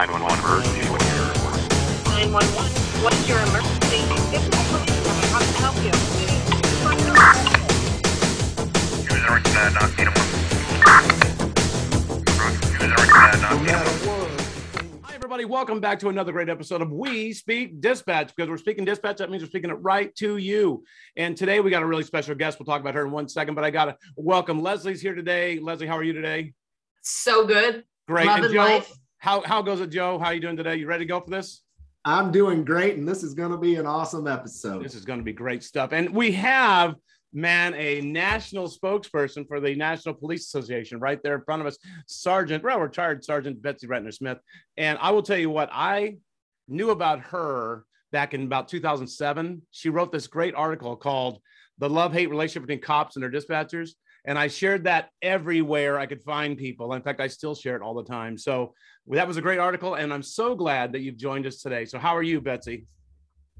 911 emergency. What is your 911. What's your emergency? This is the police department. How can I help you? User not Peter User uh, not Hi, everybody. Welcome back to another great episode of We Speak Dispatch. Because we're speaking dispatch, that means we're speaking it right to you. And today we got a really special guest. We'll talk about her in one second, but I got to welcome Leslie's here today. Leslie, how are you today? So good. Great. Loving and Joe, life. How, how goes it, Joe? How are you doing today? You ready to go for this? I'm doing great, and this is going to be an awesome episode. This is going to be great stuff. And we have, man, a national spokesperson for the National Police Association right there in front of us, Sergeant, well, retired Sergeant Betsy Brantner Smith. And I will tell you what, I knew about her back in about 2007. She wrote this great article called The Love Hate Relationship Between Cops and Their Dispatchers. And I shared that everywhere I could find people. In fact, I still share it all the time. So that was a great article. And I'm so glad that you've joined us today. So, how are you, Betsy?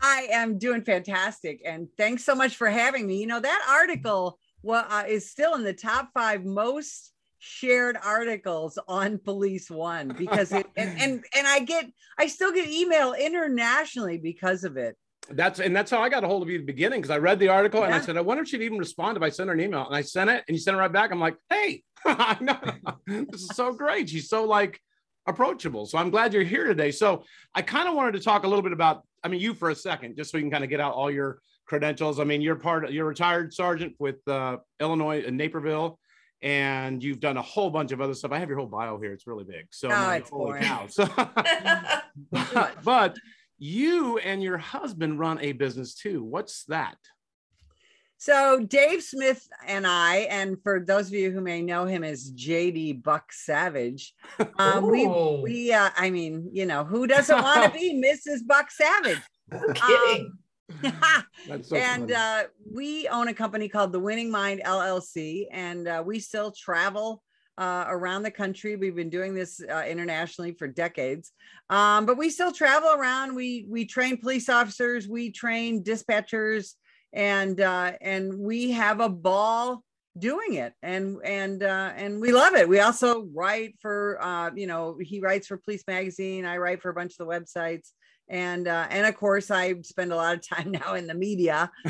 I am doing fantastic, and thanks so much for having me. You know that article well, uh, is still in the top five most shared articles on Police One because it and, and and I get I still get email internationally because of it. That's and that's how I got a hold of you at the beginning because I read the article and I said, I wonder if she'd even respond if I sent her an email. And I sent it and you sent it right back. I'm like, hey, I know this is so great. She's so like approachable. So I'm glad you're here today. So I kind of wanted to talk a little bit about, I mean, you for a second, just so you can kind of get out all your credentials. I mean, you're part of you're a retired sergeant with uh, Illinois in Naperville. And you've done a whole bunch of other stuff. I have your whole bio here. It's really big. So Oh, it's holy boring. cow. So, but you and your husband run a business too. What's that? So Dave Smith and I, and for those of you who may know him as JD Buck Savage, um, we we uh, I mean, you know, who doesn't want to be Mrs. Buck Savage? No kidding. That's so and uh, we own a company called the Winning Mind LLC, and uh, we still travel uh, around the country. We've been doing this uh, internationally for decades, um, but we still travel around. We we train police officers, we train dispatchers, and uh, and we have a ball doing it. And and uh and we love it. We also write for uh you know he writes for police magazine. I write for a bunch of the websites and uh and of course i spend a lot of time now in the media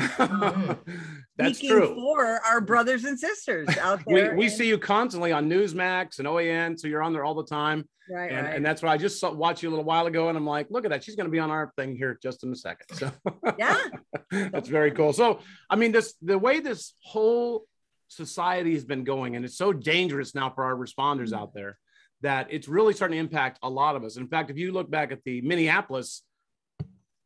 That's speaking true. for our brothers and sisters out We, there we and- see you constantly on Newsmax and OAN, so you're on there all the time. right, And, right. and that's why I just saw, watched you a little while ago, and I'm like, look at that, she's going to be on our thing here just in a second. So yeah that's very cool. So I mean, this the way this whole society has been going, and it's so dangerous now for our responders Mm-hmm. out there that it's really starting to impact a lot of us. In fact, if you look back at the Minneapolis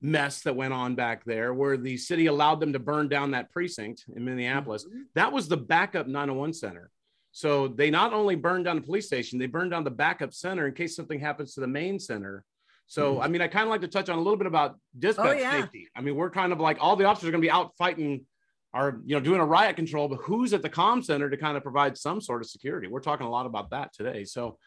mess that went on back there, where the city allowed them to burn down that precinct in Minneapolis, Mm-hmm. that was the backup 901 center. So they not only burned down the police station, they burned down the backup center in case something happens to the main center. So, I mean, I kind of like to touch on a little bit about dispatch Oh, yeah. safety. I mean, we're kind of like all the officers are going to be out fighting or, you know, doing a riot control, but who's at the comm center to kind of provide some sort of security? We're talking a lot about that today. So,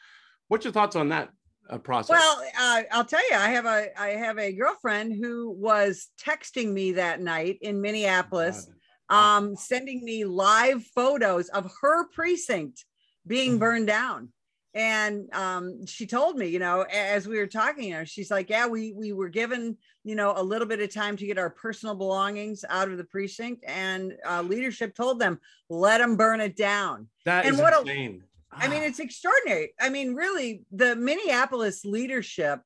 what's your thoughts on that uh, process? well uh, i'll tell you i have a i have a girlfriend who was texting me that night in minneapolis Wow. um, sending me live photos of her precinct being Mm-hmm. burned down. And um, she told me, you know, as we were talking, you know, she's like, yeah, we we were given, you know, a little bit of time to get our personal belongings out of the precinct, and uh, leadership told them, let them burn it down. that and is what a- insane. I mean, Ah, it's extraordinary. I mean, really, the Minneapolis leadership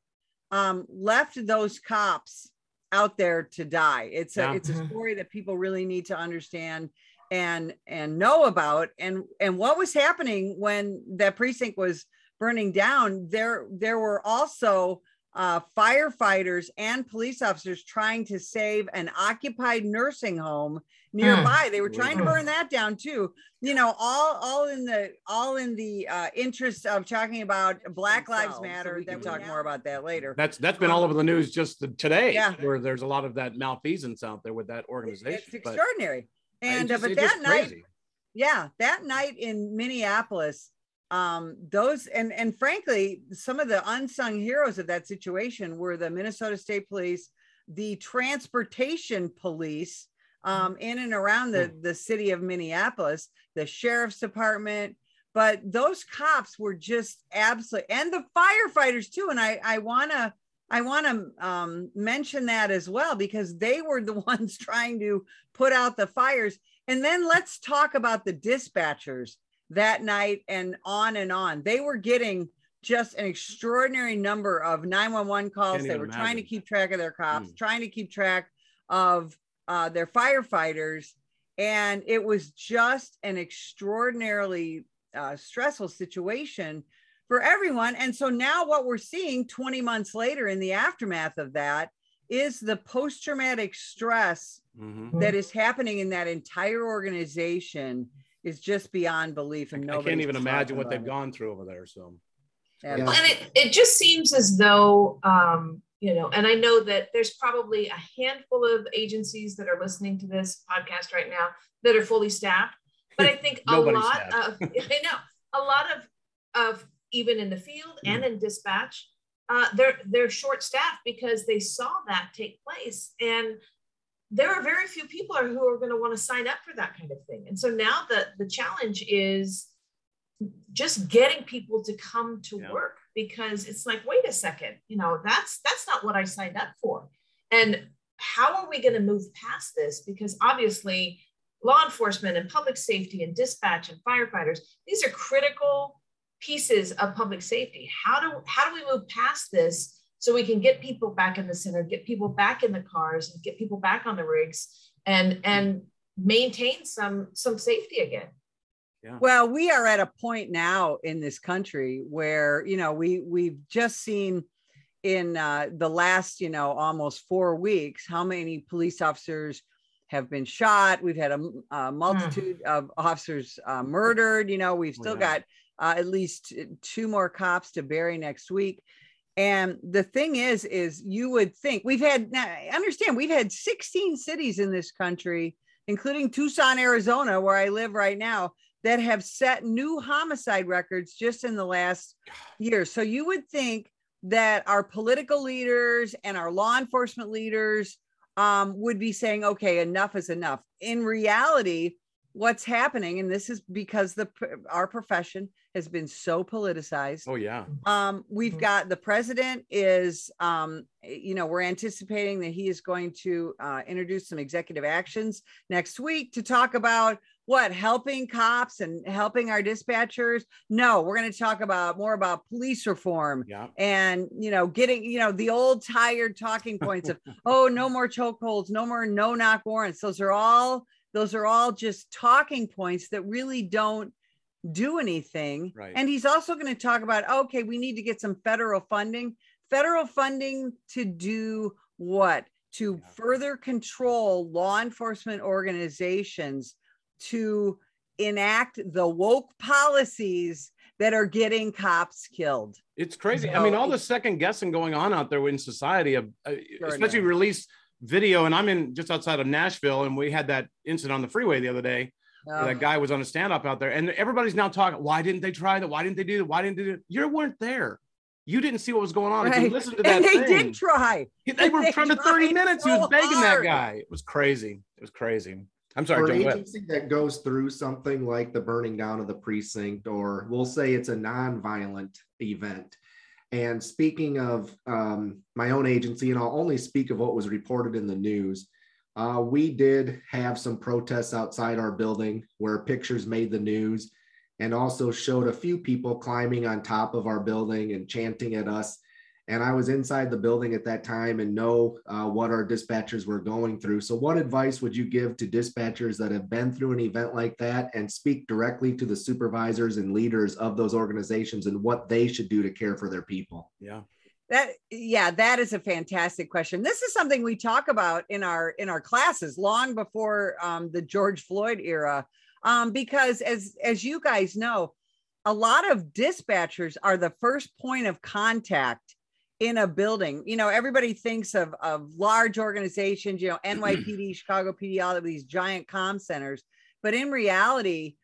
um, left those cops out there to die. It's a Yeah. it's a story that people really need to understand and and know about. And and what was happening when that precinct was burning down? There there were also uh, firefighters and police officers trying to save an occupied nursing home nearby. They were trying to burn that down too you know all all in the all in the uh interest of talking about black lives themselves, so matter we that can talk now- more about that later that's that's been all over the news just today, Yeah. where there's a lot of that malfeasance out there with that it's organization. But extraordinary and it's uh, but that night crazy. yeah that night in minneapolis um those and and frankly some of the unsung heroes of that situation were the minnesota state police the transportation police um in and around the the city of minneapolis the sheriff's department. But those cops were just absolutely and the firefighters too. And i i want to i want to um, mention that as well because they were the ones trying to put out the fires. And then let's talk about the dispatchers that night and on and on. They were getting just an extraordinary number of 911 calls. They were trying to keep track of their cops Mm. trying to keep track of uh, their firefighters and it was just an extraordinarily uh, stressful situation for everyone. And so now what we're seeing 20 months later in the aftermath of that is the post traumatic stress Mhm. that is happening in that entire organization is just beyond belief. And I can't even imagine what they've about gone through over there. So it. Yeah. Well, and it, it just seems as though, um, you know, and I know that there's probably a handful of agencies that are listening to this podcast right now that are fully staffed. But I think a lot staffed. of, I know, a lot of, of even in the field and in dispatch, uh, they're, they're short staffed because they saw that take place. And there are very few people who are going to want to sign up for that kind of thing. And so now the, the challenge is just getting people to come to Yeah. work because it's like wait a second you know that's that's not what i signed up for. And how are we going to move past this? Because obviously law enforcement and public safety and dispatch and firefighters these are critical pieces of public safety. How do how do we move past this so we can get people back in the center get people back in the cars and get people back on the rigs and and maintain some some safety again Well, we are at a point now in this country where you know we we've just seen in uh, the last you know almost four weeks how many police officers have been shot. We've had a multitude of officers uh, murdered. You know, we've Oh, still yeah. got uh, at least two more cops to bury next week. And the thing is, is you would think we've had now understand we've had 16 cities in this country, including Tucson, Arizona, where I live right now, that have set new homicide records just in the last year. So you would think that our political leaders and our law enforcement leaders um, would be saying, okay, enough is enough. In reality, what's happening, and this is because the our profession has been so politicized. oh yeah. Um, we've Mhm. got the president is, um, you know, we're anticipating that he is going to uh, introduce some executive actions next week to talk about what helping cops and helping our dispatchers. No, we're going to talk about more about police reform Yeah. and you know getting you know the old tired talking points of oh no more chokeholds no more no knock warrants those are all those are all just talking points that really don't do anything Right. and he's also going to talk about okay we need to get some federal funding federal funding to do what to Yeah. further control law enforcement organizations to enact the woke policies that are getting cops killed It's crazy. I mean, all the second guessing going on out there in society of, uh, especially Extraordinary. release video. And I'm in just outside of Nashville, and we had that incident on the freeway the other day. Oh. that guy was on a stand up out there, and everybody's now talking. Why didn't they try that? Why didn't they do that? Why didn't they do? It? You weren't there. You didn't see what was going on. If you Right. listen to that and they thing, did try they were They trying to 30 tried minutes. he was begging that guy. It was crazy. It was crazy. I'm For sorry, an go ahead. agency that goes through something like the burning down of the precinct, or we'll say it's a non-violent event. And speaking of um, my own agency, and I'll only speak of what was reported in the news, uh, we did have some protests outside our building where pictures made the news and also showed a few people climbing on top of our building and chanting at us. And I was inside the building at that time and know uh, what our dispatchers were going through. So, what advice would you give to dispatchers that have been through an event like that and speak directly to the supervisors and leaders of those organizations and what they should do to care for their people? Yeah. that yeah that is a fantastic question this is something we talk about in our in our classes long before um, the george floyd era um, because as as you guys know a lot of dispatchers are the first point of contact in a building you know everybody thinks of of large organizations you know nypd chicago pd all of these giant comm centers but in reality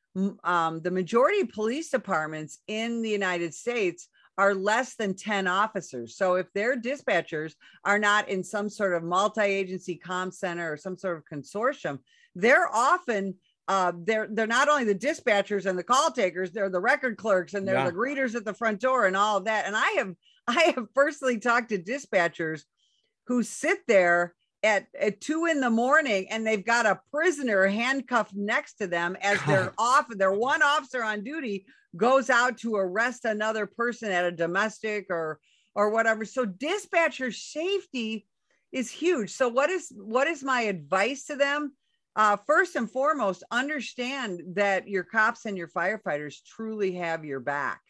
um, the majority of police departments in the united states are less than 10 officers. So if their dispatchers are not in some sort of multi-agency comm center or some sort of consortium, they're often uh, they're they're not only the dispatchers and the call takers, they're the record clerks and they're Yeah. the greeters at the front door and all of that. And I have I have personally talked to dispatchers who sit there at, at two in the morning and they've got a prisoner handcuffed next to them as their off their one officer on duty goes out to arrest another person at a domestic or or whatever. So dispatcher safety is huge. So what is what is my advice to them? Uh, first and foremost, understand that your cops and your firefighters truly have your back.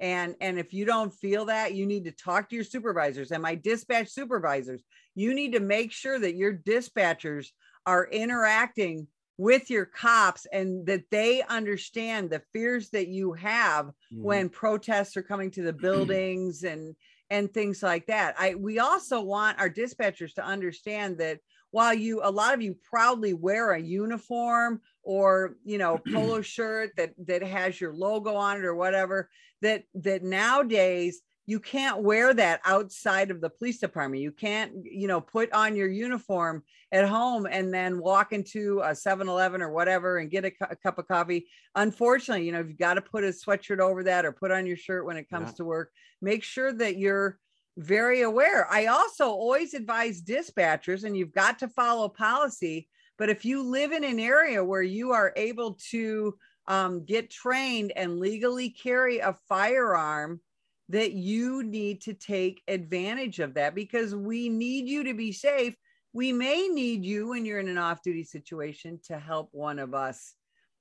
And, and if you don't feel that, you need to talk to your supervisors and my dispatch supervisors. You need to make sure that your dispatchers are interacting with your cops and that they understand the fears that you have Mhm. when protests are coming to the buildings and and things like that. I we also want our dispatchers to understand that while you a lot of you proudly wear a uniform or you know polo shirt that that has your logo on it or whatever that that nowadays you can't wear that outside of the police department. You can't you know put on your uniform at home and then walk into a 7-eleven or whatever and get a, cu- a cup of coffee. Unfortunately you know you've got to put a sweatshirt over that or put on your shirt when it comes Yeah. to work. Make sure that you're very aware. I also always advise dispatchers and you've got to follow policy but if you live in an area where you are able to um, get trained and legally carry a firearm that you need to take advantage of that because we need you to be safe. We may need you when you're in an off-duty situation to help one of us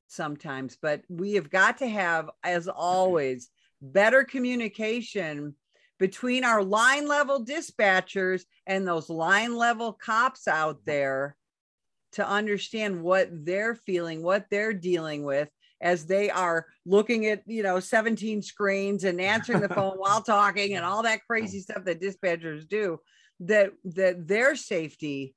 sometimes but we have got to have as always better communication between our line level dispatchers and those line level cops out there to understand what they're feeling what they're dealing with as they are looking at you know 17 screens and answering the phone while talking and all that crazy stuff that dispatchers do that that their safety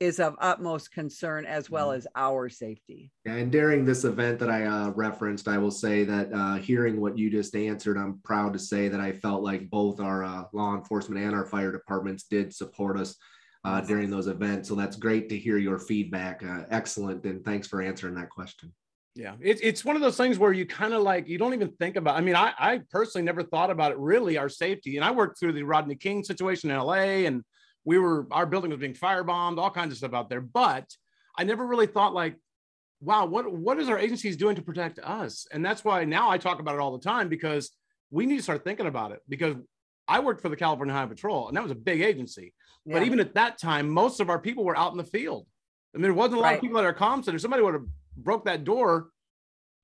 is of utmost concern as well as our safety. And during this event that I uh, referenced, I will say that uh, hearing what you just answered, I'm proud to say that I felt like both our uh, law enforcement and our fire departments did support us uh, during those events. So that's great to hear your feedback. Uh, excellent, and thanks for answering that question. Yeah, it's it's one of those things where you kind of like you don't even think about. I mean, I I personally never thought about it really our safety, and I worked through the Rodney King situation in L.A. and we were our building was being firebombed, all kinds of stuff out there. But I never really thought like, wow, what what is our agencies doing to protect us? And that's why now I talk about it all the time because we need to start thinking about it because I worked for the California Highway Patrol, and that was a big agency. But even at that time, most of our people were out in the field. I mean, there wasn't a lot Right. of people at our comm center. Somebody would have broke that door.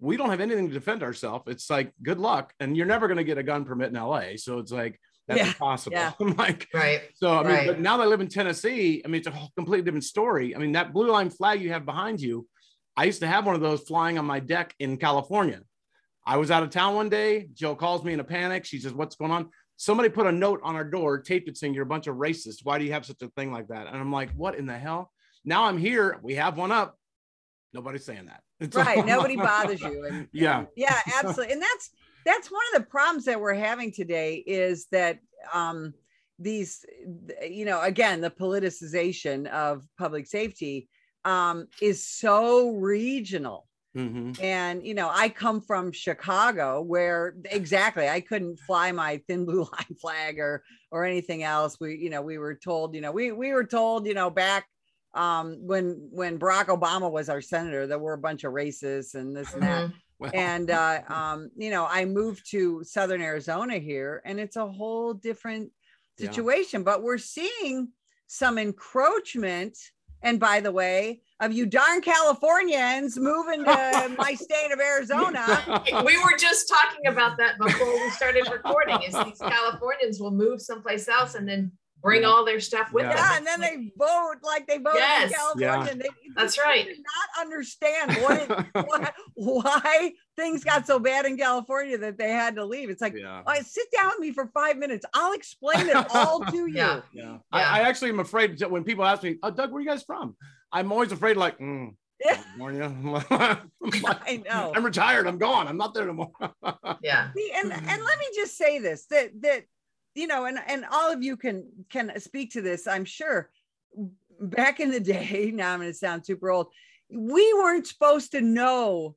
We don't have anything to defend ourselves. It's like good luck, and you're never going to get a gun permit in LA. So it's like that's Yeah, impossible. yeah. I'm like, Right. so I mean, Right. but now that I live in Tennessee, I mean, it's a completely different story. I mean, that blue line flag you have behind you, I used to have one of those flying on my deck in California. I was out of town one day. Jill calls me in a panic. She says, "What's going on?" Somebody put a note on our door, taped it saying, "You're a bunch of racists. Why do you have such a thing like that?" And I'm like, "What in the hell?" Now I'm here. We have one up. Nobody's saying that. It's right nobody bothers you and Yeah. yeah absolutely and that's that's one of the problems that we're having today is that um these you know again the politicization of public safety um is so regional Mhm. and you know i come from chicago where exactly i couldn't fly my thin blue line flag or or anything else we you know we were told you know we we were told you know back um when when barack obama was our senator that we're a bunch of racists and this and that Mhm. Well, and uh, um, you know, I moved to Southern Arizona here, and it's a whole different Yeah. situation. But we're seeing some encroachment. And by the way, of you darn Californians moving to my state of Arizona. we were just talking about that before we started recording is these californians will move someplace else and then bring all their stuff with Yeah. them Yeah, and then they vote like they voted Yes. in California. Yeah. and They, That's right. they right. do not understand what it, why, why things got so bad in California that they had to leave. It's like, yeah. "Oh, sit down with me for five minutes. I'll explain it all to you. Yeah. Yeah. Yeah. I, I actually am afraid to, when people ask me, oh, Doug, where are you guys from? I'm always afraid, like, mm, Yeah. California. I'm, like, I know. I'm retired. I'm gone. I'm not there anymore. yeah See, and and let me just say this that that you know, and and all of you can can speak to this. I'm sure. Back in the day, now I'm going to sound super old. we weren't supposed to know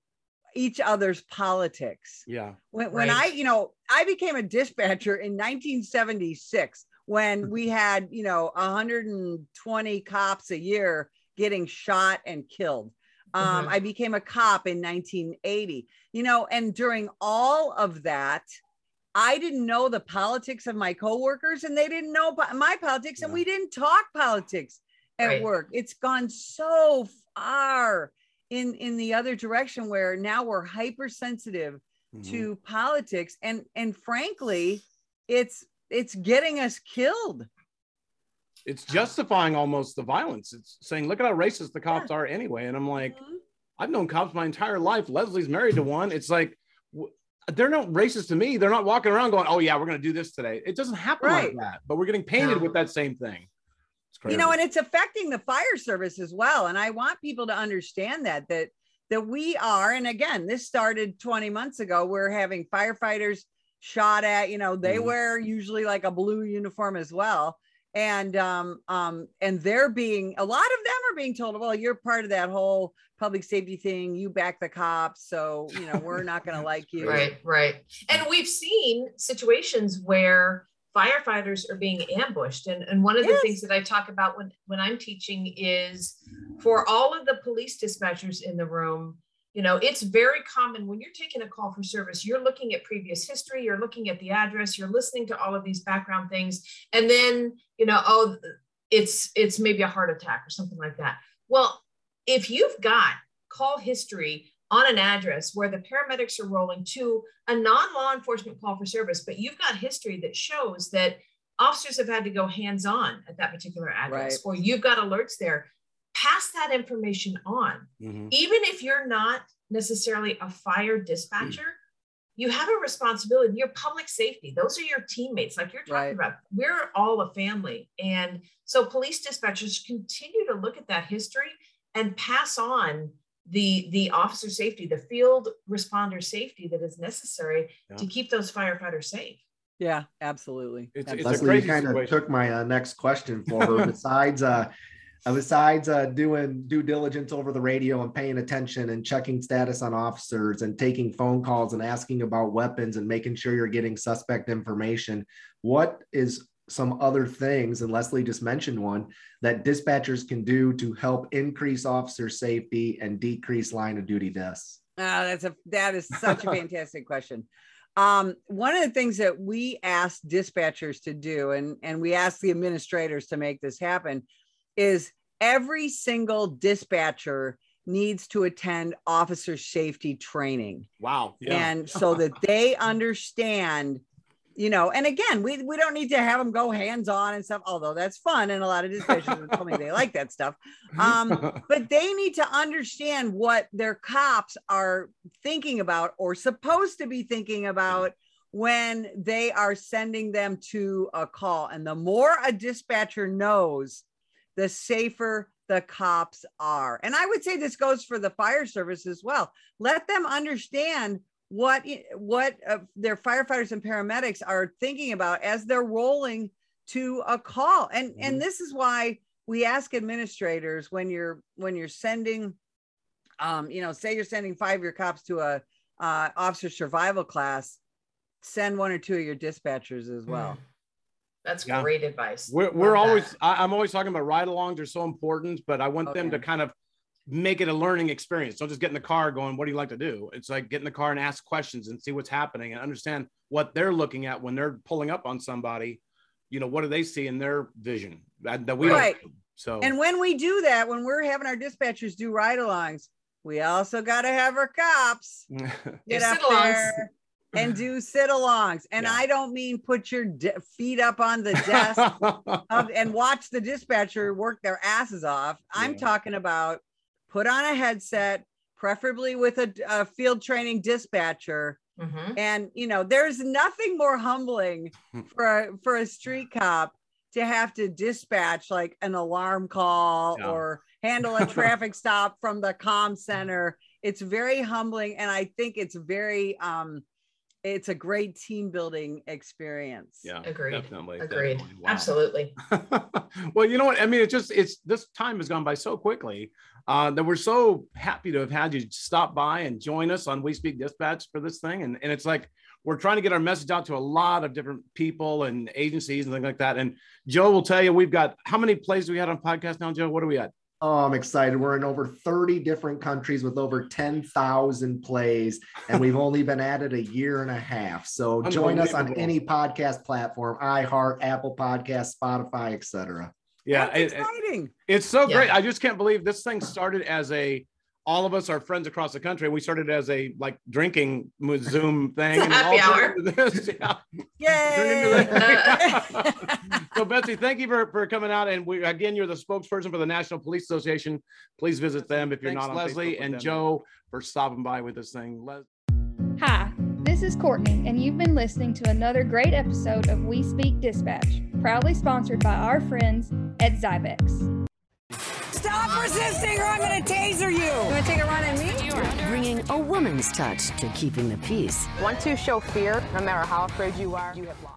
each other's politics. Yeah. When, when I, you know, I became a dispatcher in 1976 when we had, you know, 120 cops a year getting shot and killed. Um, Mhm. I became a cop in 1980, you know, and during all of that, I didn't know the politics of my coworkers and they didn't know my politics, and we didn't talk politics at Right. work. It's gone so far in in the other direction where now we're hypersensitive Mhm. to politics and and frankly it's it's getting us killed it's justifying almost the violence. It's saying, look at how racist the cops are anyway. And I'm like, I've known cops my entire life. Leslie's married to one. It's like w- they're not racist to me. They're not walking around going, "Oh yeah, we're going to do this today." It doesn't happen Right. like that. But we're getting painted No. with that same thing. It's crazy. you know and it's affecting the fire service as well and i want people to understand that that that we are and again this started 20 months ago we're having firefighters shot at you know they Mhm. wear usually like a blue uniform as well and um um and they're being a lot of them are being told well you're part of that whole public safety thing you back the cops so you know we're not going to like you Right, right. And we've seen situations where firefighters are being ambushed. And, and one of the Yes. things that I talk about when, when I'm teaching is for all of the police dispatchers in the room, you know, it's very common when you're taking a call for service, you're looking at previous history, you're looking at the address, you're listening to all of these background things. And then, you know, oh, it's it's maybe a heart attack or something like that. Well, if you've got call history on an address where the paramedics are rolling to a non-law enforcement call for service, but you've got history that shows that officers have had to go hands-on at that particular address, or you've got alerts there, pass that information on. Mhm. Even if you're not necessarily a fire dispatcher, you have a responsibility. Your public safety, those are your teammates, like you're talking Right. about. We're all a family. And so police dispatchers continue to look at that history and pass on the the officer safety, the field responder safety that is necessary to keep those firefighters safe. yeah absolutely It's- Absolutely. it's a Leslie, crazy you kind of took my uh, next question for her. besides, uh, uh, besides uh, doing due diligence over the radio and paying attention and checking status on officers and taking phone calls and asking about weapons and making sure you're getting suspect information, what is some other things? And Leslie just mentioned one that dispatchers can do to help increase officer safety and decrease line of duty deaths. Ah, that's a that is such a fantastic question. Um, one of the things that we ask dispatchers to do, and and we ask the administrators to make this happen, is every single dispatcher needs to attend officer safety training, Wow. Yeah. and so that they understand. You know, and again, we, we don't need to have them go hands on and stuff, although that's fun. And a lot of dispatchers told me they like that stuff. Um, but they need to understand what their cops are thinking about or supposed to be thinking about when they are sending them to a call. And the more a dispatcher knows, the safer the cops are. And I would say this goes for the fire service as well. Let them understand what what uh, their firefighters and paramedics are thinking about as they're rolling to a call. And Mhm. and this is why we ask administrators when you're when you're sending um you know say you're sending five of your cops to a uh, officer survival class send one or two of your dispatchers as well Mm. That's Yeah. great advice. We're, we're Love always, I, I'm always talking about ride alongs they are so important, but I want oh, them to kind of make it a learning experience. Don't just get in the car going, what do you like to do? It's like get in the car and ask questions and see what's happening and understand what they're looking at when they're pulling up on somebody. You know, what do they see in their vision that, that we Right. don't? see. So, and when we do that when we're having our dispatchers do ride-alongs we also got to have our cops get up there and do sit-alongs and Yeah. i don't mean put your de- feet up on the desk of, and watch the dispatcher work their asses off. I'm Yeah. talking about put on a headset, preferably with a, a field training dispatcher. Mhm. And you know, there's nothing more humbling for a, for a street cop to have to dispatch like an alarm call Yeah. or handle a traffic stop from the comm center. It's very humbling, and I think it's very um, it's a great team building experience. Yeah, Agreed. Definitely. Agreed. definitely. Wow. Absolutely. well, you know what? I mean, it's just it's this time has gone by so quickly uh, that we're so happy to have had you stop by and join us on We Speak Dispatch for this thing. And, and it's like we're trying to get our message out to a lot of different people and agencies and things like that. And Joe will tell you we've got how many plays do we had on podcast now, Joe? What are we at? Oh, I'm excited. We're in over 30 different countries with over 10,000 plays, and we've only been at it a year and a half. So join us on any podcast platform, iHeart, Apple Podcast, Spotify, etc. Yeah, That's it- it- exciting. It's so Yeah. great. I just can't believe this thing started as a all of us are friends across the country. We started as a like drinking Zoom thing. It's a and happy all hour. this. Yeah. Yay! Turn into that. so Betsy, thank you for, for coming out. And we again, you're the spokesperson for the National Police Association. Please visit them if you're Thanks, not on Leslie Leslie with and. Joe for stopping by with this thing. Les- Hi, this is Courtney, and you've been listening to another great episode of We Speak Dispatch, proudly sponsored by our friends at Zybex. Stop resisting or I'm going to taser you. You want to take a run at me? Bringing a woman's touch to keeping the peace. Once you show fear, no matter how afraid you are, you have lost.